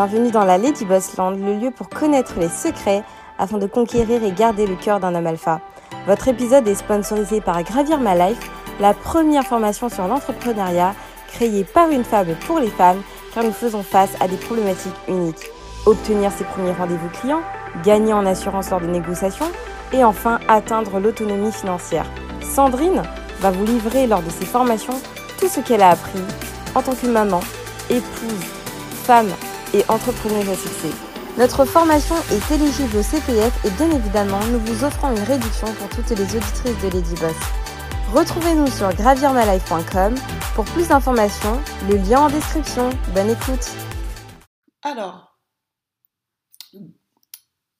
Bienvenue dans la Lady Boss Land, le lieu pour connaître les secrets afin de conquérir et garder le cœur d'un homme alpha. Votre épisode est sponsorisé par Gravir My Life, la première formation sur l'entrepreneuriat créée par une femme pour les femmes car nous faisons face à des problématiques uniques. Obtenir ses premiers rendez-vous clients, gagner en assurance lors de négociations et enfin atteindre l'autonomie financière. Sandrine va vous livrer lors de ses formations tout ce qu'elle a appris en tant que maman, épouse, femme et entrepreneuse à. Notre formation est éligible au CPF et bien évidemment, nous vous offrons une réduction pour toutes les auditrices de Lady Boss. Retrouvez-nous sur gravirmalife.com pour plus d'informations, le lien en description. Bonne écoute. Alors,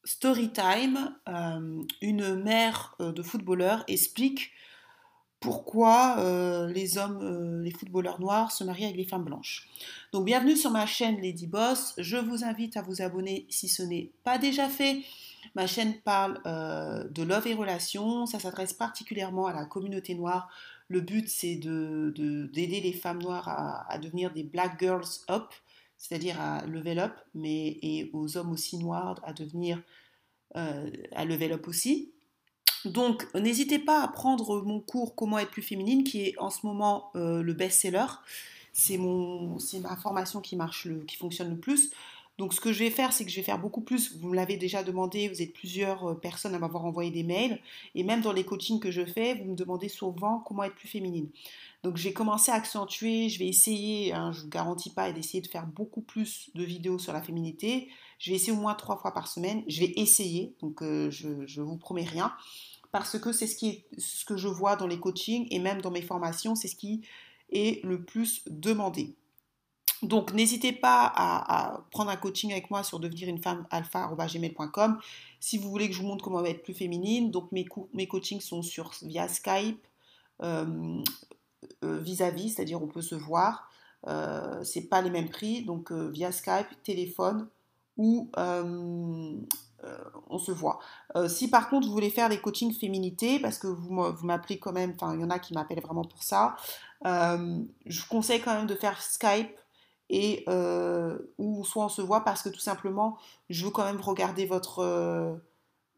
story time, euh, une mère euh, de footballeur explique pourquoi euh, les hommes, euh, les footballeurs noirs se marient avec les femmes blanches. Donc bienvenue sur ma chaîne Lady Boss. Je vous invite à vous abonner si ce n'est pas déjà fait. Ma chaîne parle euh, de love et relations. Ça s'adresse particulièrement à la communauté noire. Le but c'est de, d'aider les femmes noires à, à, devenir des black girls up, c'est-à-dire à level up, mais et aux hommes aussi noirs à devenir à level up aussi. Donc, n'hésitez pas à prendre mon cours Comment être plus féminine, qui est en ce moment euh, le best-seller. C'est ma formation qui marche, le, qui fonctionne le plus. Donc, ce que je vais faire, c'est que je vais faire beaucoup plus. Vous me l'avez déjà demandé, vous êtes plusieurs euh, personnes à m'avoir envoyé des mails. Et même dans les coachings que je fais, vous me demandez souvent comment être plus féminine. Donc, j'ai commencé à accentuer. Je vais essayer, hein, je ne vous garantis pas, d'essayer de faire beaucoup plus de vidéos sur la féminité. Je vais essayer au moins trois fois par semaine. Je vais essayer, donc euh, je ne vous promets rien parce que c'est ce, ce que je vois dans les coachings et même dans mes formations, c'est ce qui est le plus demandé. Donc n'hésitez pas à, prendre un coaching avec moi sur devenir une femme alpha.gmail.com si vous voulez que je vous montre comment être plus féminine. Donc mes, mes coachings sont sur, via Skype, euh, euh, vis-à-vis, c'est-à-dire on peut se voir. Euh, c'est pas les mêmes prix, donc via Skype, téléphone ou euh, on se voit. Euh, si par contre vous voulez faire des coachings féminité, parce que vous, m'appelez quand même, enfin il y en a qui m'appellent vraiment pour ça, euh, je conseille quand même de faire Skype et ou soit on se voit parce que tout simplement je veux quand même regarder votre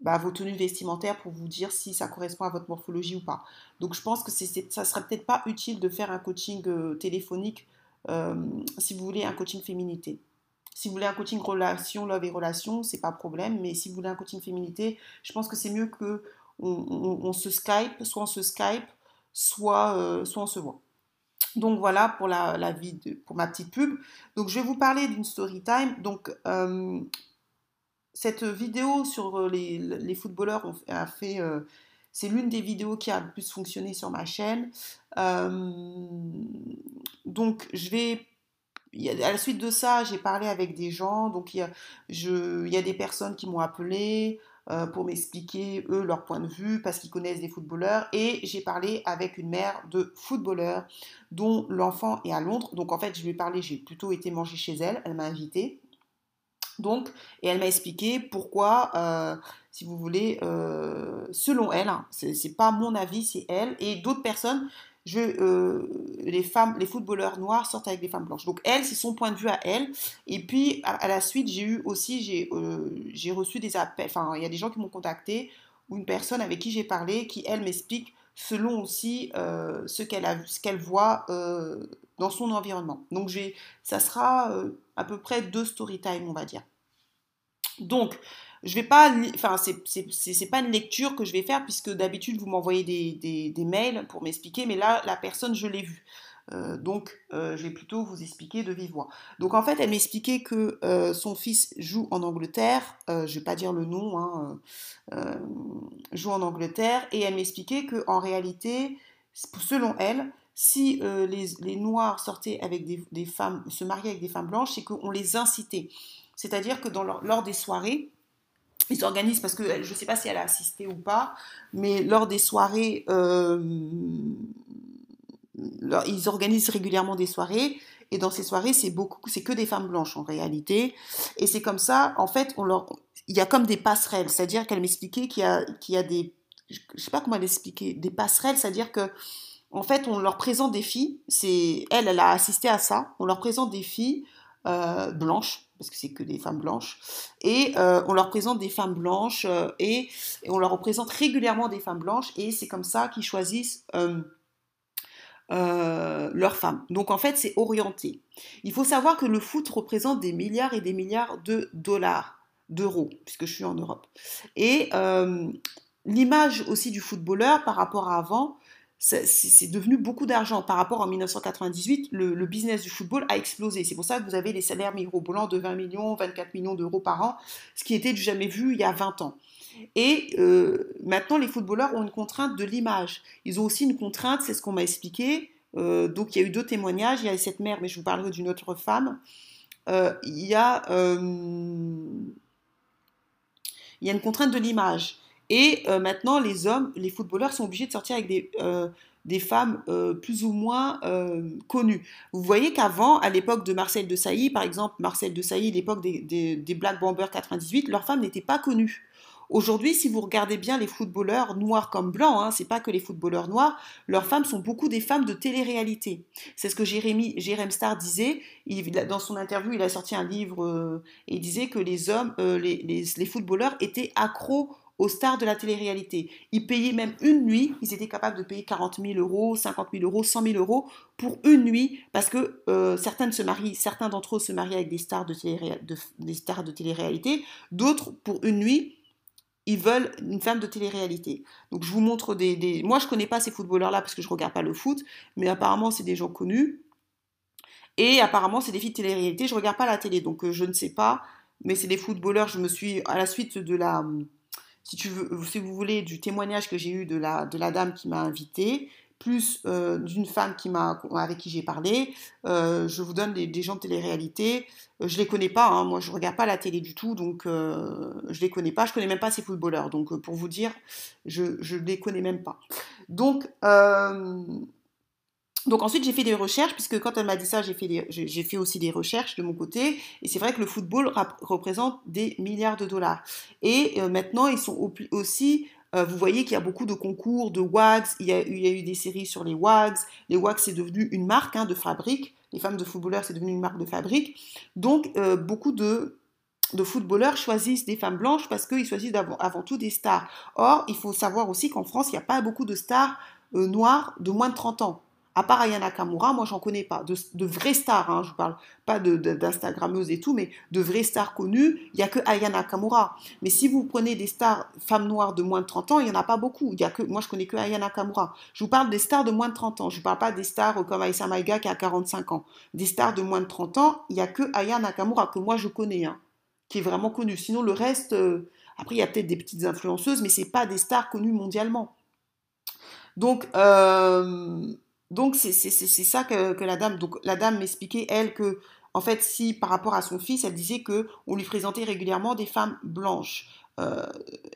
bah, vos tenues vestimentaires pour vous dire si ça correspond à votre morphologie ou pas. Donc je pense que ça serait peut-être pas utile de faire un coaching téléphonique si vous voulez un coaching féminité. Si vous voulez un coaching relation, love et relation, c'est pas problème. Mais si vous voulez un coaching féminité, je pense que c'est mieux que on, se Skype, soit on se Skype, soit, euh, soit on se voit. Donc voilà pour la, la vie pour ma petite pub. Donc je vais vous parler d'une story time. Donc euh, cette vidéo sur les, les footballeurs a fait euh, c'est l'une des vidéos qui a le plus fonctionné sur ma chaîne. donc je vais à la suite de ça, j'ai parlé avec des gens, donc il y a, des personnes qui m'ont appelé euh, pour m'expliquer, eux, leur point de vue, parce qu'ils connaissent des footballeurs, et j'ai parlé avec une mère de footballeurs dont l'enfant est à Londres, donc en fait, je lui ai parlé, j'ai plutôt été manger chez elle, elle m'a invité, donc, et elle m'a expliqué pourquoi, euh, si vous voulez, euh, selon elle, hein, c'est pas mon avis, c'est elle, et d'autres personnes je, euh, les femmes, les footballeurs noirs sortent avec des femmes blanches. Donc elle, c'est son point de vue à elle. Et puis à, la suite, j'ai eu aussi, j'ai euh, reçu des appels. Enfin, il y a des gens qui m'ont contacté ou une personne avec qui j'ai parlé qui elle m'explique selon aussi euh, ce qu'elle a, ce qu'elle voit dans son environnement. Donc ça sera à peu près deux story time, on va dire. Donc je vais pas, enfin, c'est pas une lecture que je vais faire puisque d'habitude vous m'envoyez des, mails pour m'expliquer, mais là, la personne, je l'ai vue. Euh, donc, euh, je vais plutôt vous expliquer de vive voix. Donc, en fait, elle m'expliquait que euh, son fils joue en Angleterre. je vais pas dire le nom. Hein, joue en Angleterre, et elle m'expliquait que en réalité, selon elle, si les, noirs sortaient avec des, femmes, se mariaient avec des femmes blanches, c'est qu'on les incitait. C'est-à-dire que lors des soirées, ils organisent, parce que je ne sais pas si elle a assisté ou pas, mais lors des soirées, euh, ils organisent régulièrement des soirées. Et dans ces soirées, c'est beaucoup, c'est que des femmes blanches en réalité. Et c'est comme ça, en fait, il y a comme des passerelles. C'est-à-dire qu'elle m'expliquait qu'il y a, qu'il y a des, je sais pas comment elle expliquait, des passerelles. C'est-à-dire que, en fait, on leur présente des filles. C'est elle, elle a assisté à ça. On leur présente des filles euh, blanches parce que c'est que des femmes blanches, et on leur présente des femmes blanches, et, on leur représente régulièrement des femmes blanches, et c'est comme ça qu'ils choisissent leurs femmes. Donc en fait, c'est orienté. Il faut savoir que le foot représente des milliards et des milliards de dollars, d'euros, puisque je suis en Europe. Et l'image aussi du footballeur par rapport à avant, c'est devenu beaucoup d'argent. Par rapport en 1998, le, business du football a explosé. C'est pour ça que vous avez les salaires mirobolants de 20 millions, 24 millions d'euros par an, ce qui était du jamais vu il y a 20 ans. Et euh, maintenant, les footballeurs ont une contrainte de l'image. Ils ont aussi une contrainte, c'est ce qu'on m'a expliqué. Euh, donc, il y a eu deux témoignages. Il y a cette mère, mais je vous parlerai d'une autre femme. Euh, il, y a, il y a une contrainte de l'image. Et euh, maintenant, les hommes, les footballeurs sont obligés de sortir avec des, euh, des femmes euh, plus ou moins connues. Vous voyez qu'avant, à l'époque de Marcel de Sailly, par exemple, Marcel de Sailly, l'époque des, des, Black Bombers 98, leurs femmes n'étaient pas connues. Aujourd'hui, si vous regardez bien les footballeurs noirs comme blancs, hein, c'est pas que les footballeurs noirs, leurs femmes sont beaucoup des femmes de télé-réalité. C'est ce que Jérémy, Jérém Star disait. Dans son interview, il a sorti un livre et il disait que les hommes, les, les, les, footballeurs étaient accros aux stars de la télé-réalité. Ils payaient même une nuit, ils étaient capables de payer 40 000 euros, 50 000 euros, 100 000 euros pour une nuit, parce que euh, certains se marient, certains d'entre eux se marient avec des stars de télé, des stars de télé-réalité, d'autres pour une nuit, ils veulent une femme de télé-réalité. Donc je vous montre des, Moi je connais pas ces footballeurs-là parce que je regarde pas le foot, mais apparemment c'est des gens connus. Et apparemment c'est des filles de télé-réalité, je regarde pas la télé, donc euh, je ne sais pas, mais c'est des footballeurs, je me suis, à la suite de la si, tu veux, si vous voulez, du témoignage que j'ai eu de la, de la dame qui m'a invité, plus euh, d'une femme qui m'a, avec qui j'ai parlé, euh, je vous donne des, gens de télé-réalité. Euh, je les connais pas, hein, moi je regarde pas la télé du tout, donc je les connais pas. Je connais même pas ces footballeurs, donc pour vous dire, je ne les connais même pas. Donc donc ensuite j'ai fait des recherches puisque quand elle m'a dit ça j'ai fait j'ai fait aussi des recherches de mon côté. Et c'est vrai que le football représente des milliards de dollars. Et euh, maintenant ils sont aussi euh, vous voyez qu'il y a beaucoup de concours de WAGs. Il y a, il y a eu des séries sur les WAGs. Les WAGs c'est devenu une marque hein, de fabrique. Les femmes de footballeurs c'est devenu une marque de fabrique. Donc euh, beaucoup de de footballeurs choisissent des femmes blanches parce qu'ils choisissent avant, avant, tout des stars. Or, il faut savoir aussi qu'en France, il n'y a pas beaucoup de stars noires de moins de 30 ans. À part Ayana Kamura, moi j'en connais pas. De, vraies stars, hein, je parle pas d'Instagrammeuses et tout, mais de vraies stars connues, il n'y a que Ayana Kamura. Mais si vous prenez des stars femmes noires de moins de 30 ans, il n'y en a pas beaucoup. Y moi je connais que Ayana Kamura. Je vous parle des stars de moins de 30 ans. Je ne parle pas des stars comme Aïssa Maïga qui a 45 ans. Des stars de moins de 30 ans, il n'y a que Ayana Kamura que moi je connais, hein, qui est vraiment connue. Sinon le reste, euh, après il y a peut-être des petites influenceuses, mais ce pas des stars connues mondialement. Donc, euh, donc c'est ça que, la dame. La dame m'expliquait elle que en fait si par rapport à son fils, elle disait que on lui présentait régulièrement des femmes blanches. Euh,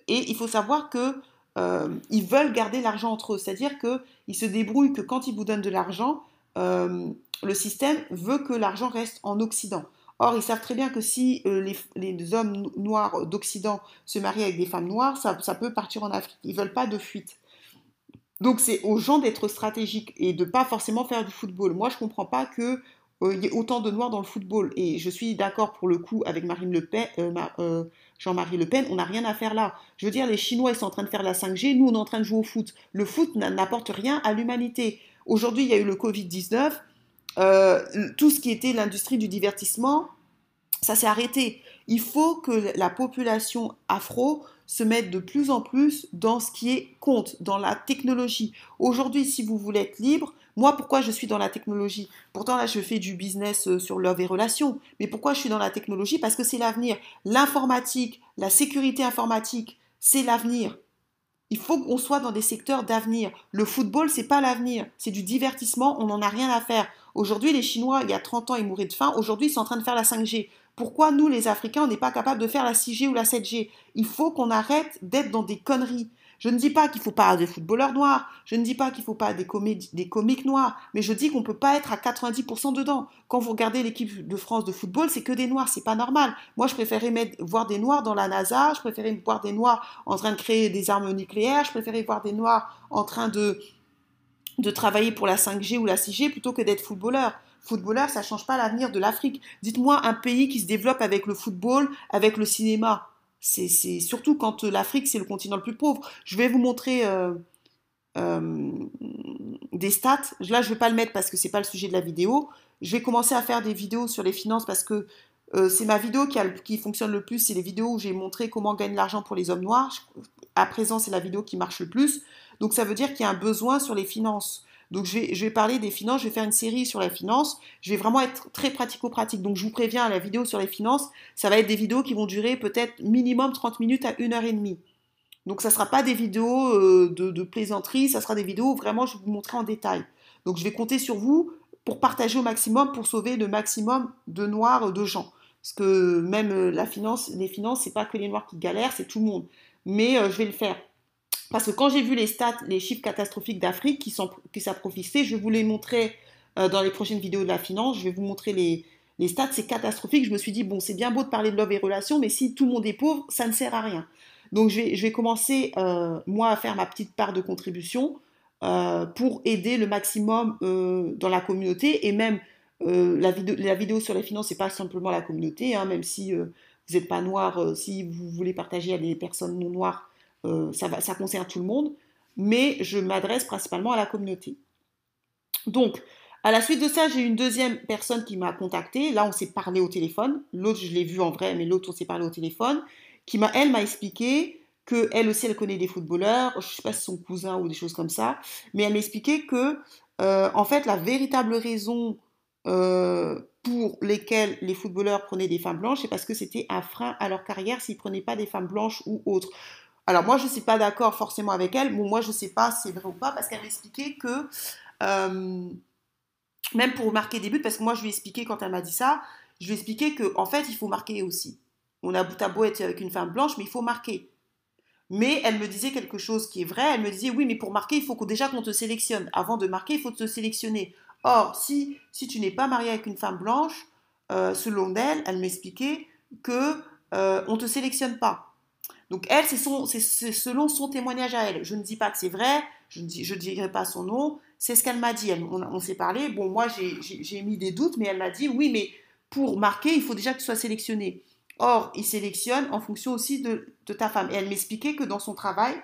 et il faut savoir que euh, ils veulent garder l'argent entre eux, c'est-à-dire qu'ils se débrouillent que quand ils vous donnent de l'argent, euh, le système veut que l'argent reste en Occident. Or, ils savent très bien que si les, les, hommes noirs d'Occident se marient avec des femmes noires, ça, ça, peut partir en Afrique. Ils veulent pas de fuite. Donc c'est aux gens d'être stratégiques et de pas forcément faire du football. Moi, je comprends pas que euh, y ait autant de noirs dans le football. Et je suis d'accord pour le coup avec Marine Le Pen, euh, euh, Jean-Marie Le Pen, on n'a rien à faire là. Je veux dire, les Chinois, ils sont en train de faire la 5G, nous, on est en train de jouer au foot. Le foot n'apporte rien à l'humanité. Aujourd'hui, il y a eu le Covid-19. tout ce qui était l'industrie du divertissement, ça s'est arrêté. Il faut que la population afro se mettre de plus en plus dans ce qui est compte, dans la technologie. Aujourd'hui, si vous voulez être libre, moi, pourquoi je suis dans la technologie? Pourtant, là, je fais du business euh, sur love et relations. Mais pourquoi je suis dans la technologie? Parce que c'est l'avenir. L'informatique, la sécurité informatique, c'est l'avenir. Il faut qu'on soit dans des secteurs d'avenir. Le football, c'est pas l'avenir. C'est du divertissement. On n'en a rien à faire. Aujourd'hui, les Chinois, il y a 30 ans, ils mouraient de faim. Aujourd'hui, ils sont en train de faire la 5G. Pourquoi nous, les Africains, on n'est pas capable de faire la 6G ou la 7G Il faut qu'on arrête d'être dans des conneries. Je ne dis pas qu'il ne faut pas des footballeurs noirs, je ne dis pas qu'il ne faut pas des, des comiques noirs, mais je dis qu'on ne peut pas être à 90% dedans. Quand vous regardez l'équipe de France de football, c'est que des noirs, c'est pas normal. Moi, je préférais voir des noirs dans la NASA, je préférais voir des noirs en train de créer des armes nucléaires, je préférais voir des noirs en train de, de travailler pour la 5G ou la 6G plutôt que d'être footballeur footballeur, ça ne change pas l'avenir de l'Afrique. Dites-moi un pays qui se développe avec le football, avec le cinéma. C'est surtout quand l'Afrique, c'est le continent le plus pauvre. Je vais vous montrer euh, euh, des stats. Là, je ne vais pas le mettre parce que ce n'est pas le sujet de la vidéo. Je vais commencer à faire des vidéos sur les finances parce que euh, c'est ma vidéo qui, qui, fonctionne le plus. C'est les vidéos où j'ai montré comment gagner l'argent pour les hommes noirs. À présent, c'est la vidéo qui marche le plus. Donc, ça veut dire qu'il y a un besoin sur les finances. Donc, je vais, parler des finances. Je vais faire une série sur la finance. Je vais vraiment être très pratico-pratique. Donc, je vous préviens, la vidéo sur les finances, ça va être des vidéos qui vont durer peut-être minimum 30 minutes à 1 heure et demie. Donc, ça ne sera pas des vidéos euh, de, de, plaisanterie. Ça sera des vidéos où vraiment je vais vous montrer en détail. Donc, je vais compter sur vous pour partager au maximum, pour sauver le maximum de noirs, de gens. Parce que même euh, la finance, les finances, c'est pas que les noirs qui galèrent, c'est tout le monde. Mais euh, je vais le faire. Parce que quand j'ai vu les stats, les chiffres catastrophiques d'Afrique qui, sont, je vous les montrer euh, dans les prochaines vidéos de la finance. Je vais vous montrer les, les stats, c'est catastrophique. Je me suis dit, bon, c'est bien beau de parler de love et relations, mais si tout le monde est pauvre, ça ne sert à rien. Donc je vais, je vais commencer, moi, à faire ma petite part de contribution pour aider le maximum dans la communauté et même euh, la, vidéo, la, sur les finances, c'est pas simplement la communauté, hein, même si euh, vous n'êtes pas noir, euh, si vous voulez partager à des personnes non noires, ça, va, ça concerne tout le monde, mais je m'adresse principalement à la communauté. Donc, à la suite de ça, j'ai une deuxième personne qui m'a contacté. Là, on s'est parlé au téléphone. L'autre, je l'ai vu en vrai, mais l'autre, on s'est parlé au téléphone. Qui m'a, elle, m'a expliqué que elle aussi, elle connaît des footballeurs. Je sais pas si son cousin ou des choses comme ça, mais elle m'a expliqué que, en fait, la véritable raison euh, pour lesquels les footballeurs prenaient des femmes blanches, c'est parce que c'était un frein à leur carrière s'ils prenaient pas des femmes blanches ou autres. Alors moi, je ne suis pas d'accord forcément avec elle. Bon, moi, je ne sais pas si c'est vrai ou pas, parce qu'elle m'expliquait que, euh, même pour marquer des buts, parce que moi, je lui ai expliqué quand elle m'a dit ça, je lui ai expliqué qu'en en fait, il faut marquer aussi. On a bout à beau être avec une femme blanche, mais il faut marquer. Mais elle me disait quelque chose qui est vrai. Elle me disait, oui, mais pour marquer, il faut déjà qu'on te sélectionne. Avant de marquer, il faut te sélectionner. Or, si, tu n'es pas marié avec une femme blanche, euh, selon elle, elle m'expliquait que euh, on ne te sélectionne pas. Donc elle, c'est selon son témoignage à elle. Je ne dis pas que c'est vrai, je ne dirai pas son nom, c'est ce qu'elle m'a dit. on, s'est parlé, bon moi j'ai mis des doutes, mais elle m'a dit oui, mais pour marquer, il faut déjà que tu sois sélectionné. Or, il sélectionne en fonction aussi de, de ta femme. Et elle m'expliquait que dans son travail,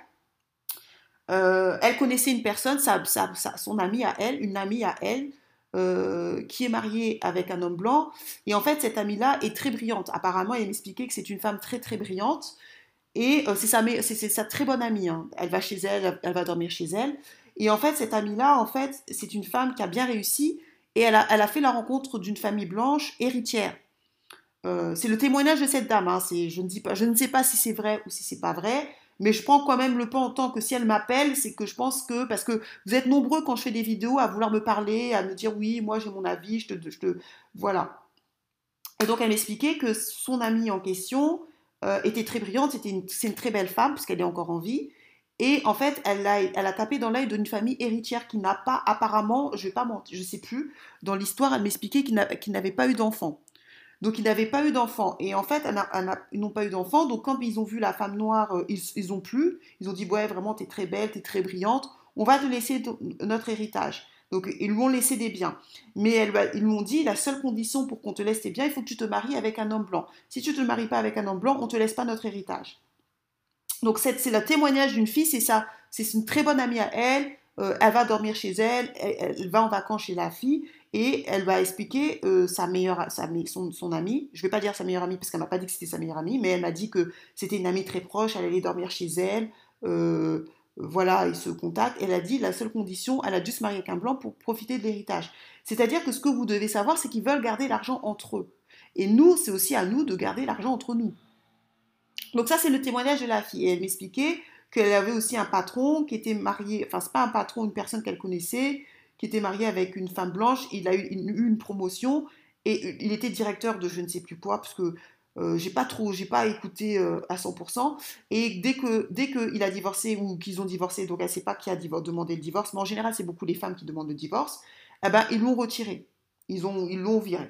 euh, elle connaissait une personne, son amie à elle, une amie à elle, euh, qui est mariée avec un homme blanc. Et en fait, cette amie-là est très brillante. Apparemment, elle m'expliquait que c'est une femme très très brillante. Et euh, c'est sa, très bonne amie. Hein. Elle va chez elle, elle va dormir chez elle. Et en fait, cette amie-là, en fait, c'est une femme qui a bien réussi. Et elle a, fait la rencontre d'une famille blanche héritière. c'est le témoignage de cette dame. Hein. Je ne sais pas si c'est vrai ou si c'est pas vrai. Mais je prends quand même le pas en tant que si elle m'appelle, c'est que je pense que, parce que vous êtes nombreux quand je fais des vidéos à vouloir me parler, à me dire oui, moi j'ai mon avis, je te, je te. Voilà. Et donc elle m'expliquait que son amie en question euh, était très brillante, c'était une, c'est une très belle femme, puisqu'elle est encore en vie. Et en fait, elle a, elle a tapé dans l'œil d'une famille héritière qui n'a pas, apparemment, je vais pas mentir, je sais plus, dans l'histoire, elle m'expliquait qu'il n'avait pas eu d'enfant. Donc ils n'avaient pas eu d'enfants. Et en fait, ils n'ont pas eu d'enfants. Donc quand ils ont vu la femme noire, euh, ils, ils ont plu. Ils ont dit, ouais, vraiment, tu es très belle, tu es très brillante. On va te laisser notre héritage. Donc ils lui ont laissé des biens. Mais ils lui ont dit, la seule condition pour qu'on te laisse tes biens, il faut que tu te maries avec un homme blanc. Si tu ne te maries pas avec un homme blanc, on ne te laisse pas notre héritage. Donc c'est le témoignage d'une fille, c'est ça. C'est une très bonne amie à elle. Euh, elle va dormir chez elle, elle, va en vacances chez la fille et elle va expliquer euh, sa meilleure, sa, son, amie. Je vais pas dire sa meilleure amie parce qu'elle m'a pas dit que c'était sa meilleure amie, mais elle m'a dit que c'était une amie très proche. Elle allait dormir chez elle. Euh, voilà, ils se contactent. Elle a dit la seule condition, elle a dû se marier avec un blanc pour profiter de l'héritage. C'est-à-dire que ce que vous devez savoir, c'est qu'ils veulent garder l'argent entre eux. Et nous, c'est aussi à nous de garder l'argent entre nous. Donc ça, c'est le témoignage de la fille. Et elle m'expliquait qu'elle avait aussi un patron qui était marié, enfin c'est pas un patron, une personne qu'elle connaissait, qui était marié avec une femme blanche, il a eu une, promotion et il était directeur de je ne sais plus quoi, parce que euh, j'ai pas trop, j'ai pas écouté euh, à 100%. Et dès que dès qu'il a divorcé ou qu'ils ont divorcé, donc elle sait pas qui a demandé le divorce, mais en général c'est beaucoup les femmes qui demandent le divorce. Eh ben ils l'ont retiré, ils ont ils l'ont viré.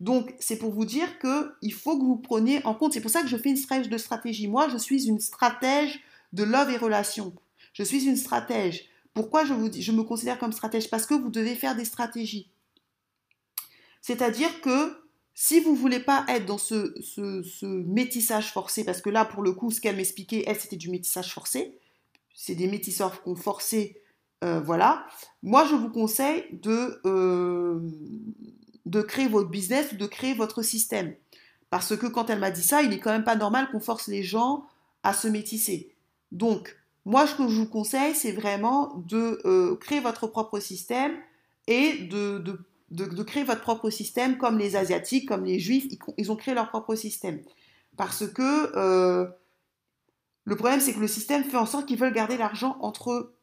Donc c'est pour vous dire que il faut que vous preniez en compte. C'est pour ça que je fais une stratégie de stratégie. Moi je suis une stratège de love et relation. Je suis une stratège. Pourquoi je, vous je me considère comme stratège? Parce que vous devez faire des stratégies. C'est-à-dire que si vous voulez pas être dans ce, métissage forcé, parce que là, pour le coup, ce qu'elle m'expliquait, elle, c'était du métissage forcé. C'est des métisseurs qu'on forcé, euh, voilà. Moi, je vous conseille de, euh, de créer votre business, de créer votre système. Parce que quand elle m'a dit ça, il est quand même pas normal qu'on force les gens à se métisser. Donc, moi, ce que je vous conseille, c'est vraiment de euh, créer votre propre système et de, créer votre propre système comme les Asiatiques, comme les Juifs, ils, ont créé leur propre système. Parce que euh, le problème, c'est que le système fait en sorte qu'ils veulent garder l'argent entre,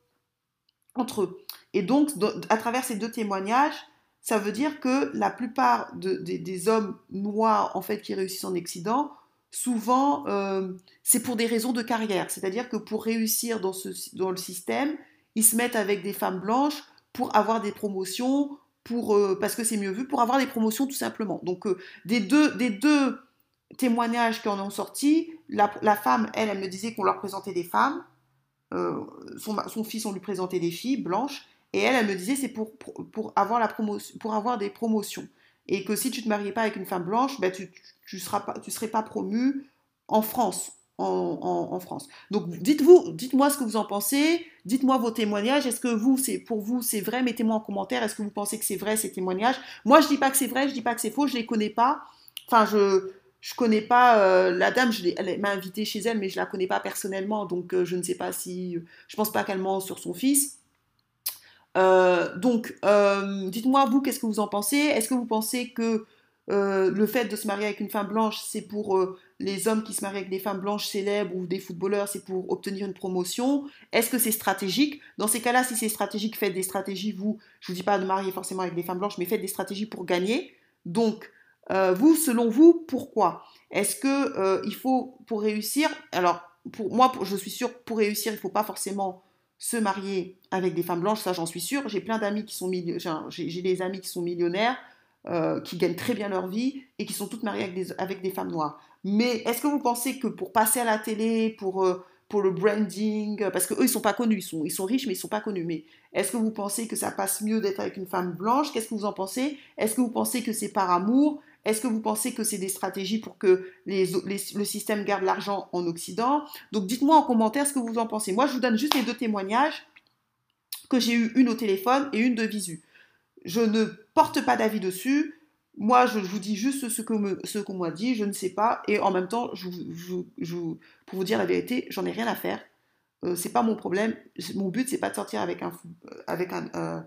entre eux. Et donc, à travers ces deux témoignages, ça veut dire que la plupart des hommes noirs, en fait, qui réussissent en Occident, souvent, euh, c'est pour des raisons de carrière. C'est-à-dire que pour réussir dans, ce, dans le système, ils se mettent avec des femmes blanches pour avoir des promotions, pour, euh, parce que c'est mieux vu, pour avoir des promotions tout simplement. Donc, euh, des, deux, des deux témoignages qui en ont sorti, la, femme, elle, elle me disait qu'on leur présentait des femmes, son, son, fils, on lui présentait des filles blanches, et elle, elle me disait c'est pour, pour, avoir la pour avoir des promotions. Et que si tu ne te mariais pas avec une femme blanche, ben tu ne tu serais pas promu en France. En, France. Donc dites-vous, dites-moi ce que vous en pensez, dites-moi vos témoignages. Est-ce que vous, c'est pour vous, c'est vrai? Mettez-moi en commentaire. Est-ce que vous pensez que c'est vrai ces témoignages? Moi, je dis pas que c'est vrai, je dis pas que c'est faux, je les connais pas. Enfin, je je connais pas euh, la dame. Je elle m'a invité chez elle, mais je la connais pas personnellement, donc euh, je ne sais pas si, je pense pas qu'elle ment sur son fils. Euh, donc, dites-moi, vous, qu'est-ce que vous en pensez? Est-ce que vous pensez que le fait de se marier avec une femme blanche, c'est pour les hommes qui se marient avec des femmes blanches célèbres ou des footballeurs, c'est pour obtenir une promotion Est-ce que c'est stratégique? Dans ces cas-là, si c'est stratégique, faites des stratégies, vous, je ne vous dis pas de marier forcément avec des femmes blanches, mais faites des stratégies pour gagner. Donc, vous, selon vous, pourquoi? Est-ce que il faut, pour réussir, alors, pour moi, je suis sûre, pour réussir, il ne faut pas forcément se marier avec des femmes blanches, ça j'en suis sûre. J'ai plein d'amis qui sont millionnaires, euh, qui gagnent très bien leur vie et qui sont toutes mariées avec des femmes noires. Mais est-ce que vous pensez que pour passer à la télé, pour, euh, le branding, parce qu'eux ils sont pas connus, ils sont, ils sont riches mais ils sont pas connus. Mais est-ce que vous pensez que ça passe mieux d'être avec une femme blanche? Qu'est-ce que vous en pensez? Est-ce que vous pensez que c'est par amour? Est-ce que vous pensez que c'est des stratégies pour que le système garde l'argent en Occident? Donc dites-moi en commentaire ce que vous en pensez. Moi, je vous donne juste les deux témoignages que j'ai eu, une au téléphone et une de visu. Je ne porte pas d'avis dessus. Moi, je, vous dis juste ce qu'on m'a dit, je ne sais pas. Et en même temps, pour vous dire la vérité, j'en ai rien à faire. Euh, c'est pas mon problème. Mon but, c'est pas de sortir avec un, avec un, euh,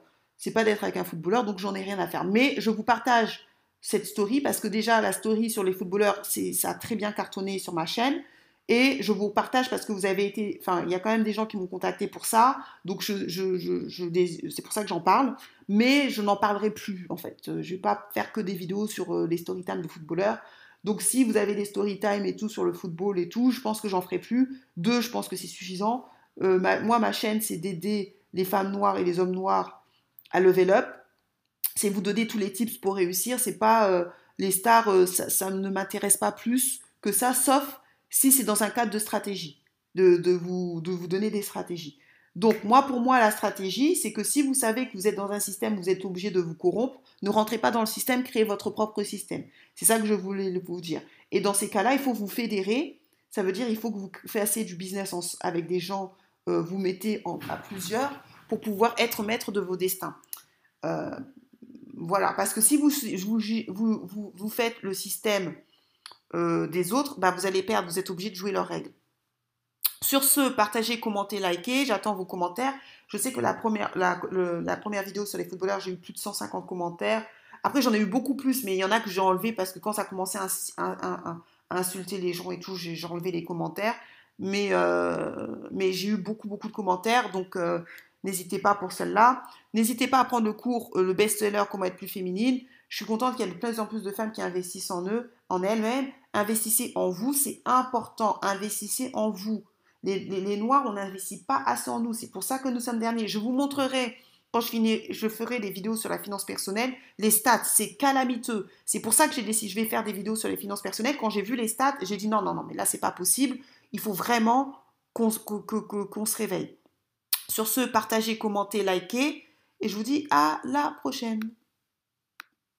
pas d'être avec un footballeur, donc j'en ai rien à faire. Mais je vous partage cette story parce que déjà la story sur les footballeurs, c'est ça a très bien cartonné sur ma chaîne et je vous partage parce que vous avez été, enfin il y a quand même des gens qui m'ont contacté pour ça, donc c'est pour ça que j'en parle, mais je n'en parlerai plus en fait. Je vais pas faire que des vidéos sur euh, les story time de footballeurs. Donc si vous avez des story time et tout sur le football et tout, je pense que j'en ferai plus. Deux, je pense que c'est suffisant. Euh, moi ma chaîne c'est d'aider les femmes noires et les hommes noirs à level up c'est vous donner tous les tips pour réussir. C'est pas euh, les stars, euh, ça, ne m'intéresse pas plus que ça, sauf si c'est dans un cadre de stratégie, de, vous, de vous donner des stratégies. Donc moi, pour moi, la stratégie, c'est que si vous savez que vous êtes dans un système, vous êtes obligé de vous corrompre, ne rentrez pas dans le système, créez votre propre système. C'est ça que je voulais vous dire. Et dans ces cas-là, il faut vous fédérer. Ça veut dire il faut que vous fassiez du business avec des gens, euh, vous mettez à plusieurs pour pouvoir être maître de vos destins. Euh, voilà, parce que si vous, faites le système euh, des autres, bah, vous allez perdre, vous êtes obligé de jouer leurs règles. Sur ce, partagez, commentez, likez, j'attends vos commentaires. Je sais que la première, vidéo sur les footballeurs, j'ai eu plus de 150 commentaires. Après, j'en ai eu beaucoup plus, mais il y en a que j'ai enlevé parce que quand ça commençait à, insulter les gens et tout, j'ai enlevé les commentaires. Mais, euh, mais j'ai eu beaucoup, beaucoup de commentaires. Donc, euh, N'hésitez pas pour celle-là. N'hésitez pas à prendre le cours, le best-seller Comment être plus féminine. Je suis contente qu'il y ait de plus en plus de femmes qui investissent en eux, en elles-mêmes. Investissez en vous, c'est important. Investissez en vous. Les, Noirs, on n'investit pas assez en nous. C'est pour ça que nous sommes derniers. Je vous montrerai, quand je finis, je ferai des vidéos sur la finance personnelle, les stats, c'est calamiteux. C'est pour ça que j'ai décidé, je vais faire des vidéos sur les finances personnelles. Quand j'ai vu les stats, j'ai dit non, non, non, mais là, c'est pas possible. Il faut vraiment qu'on se réveille. Sur ce, partagez, commentez, likez. Et je vous dis à la prochaine.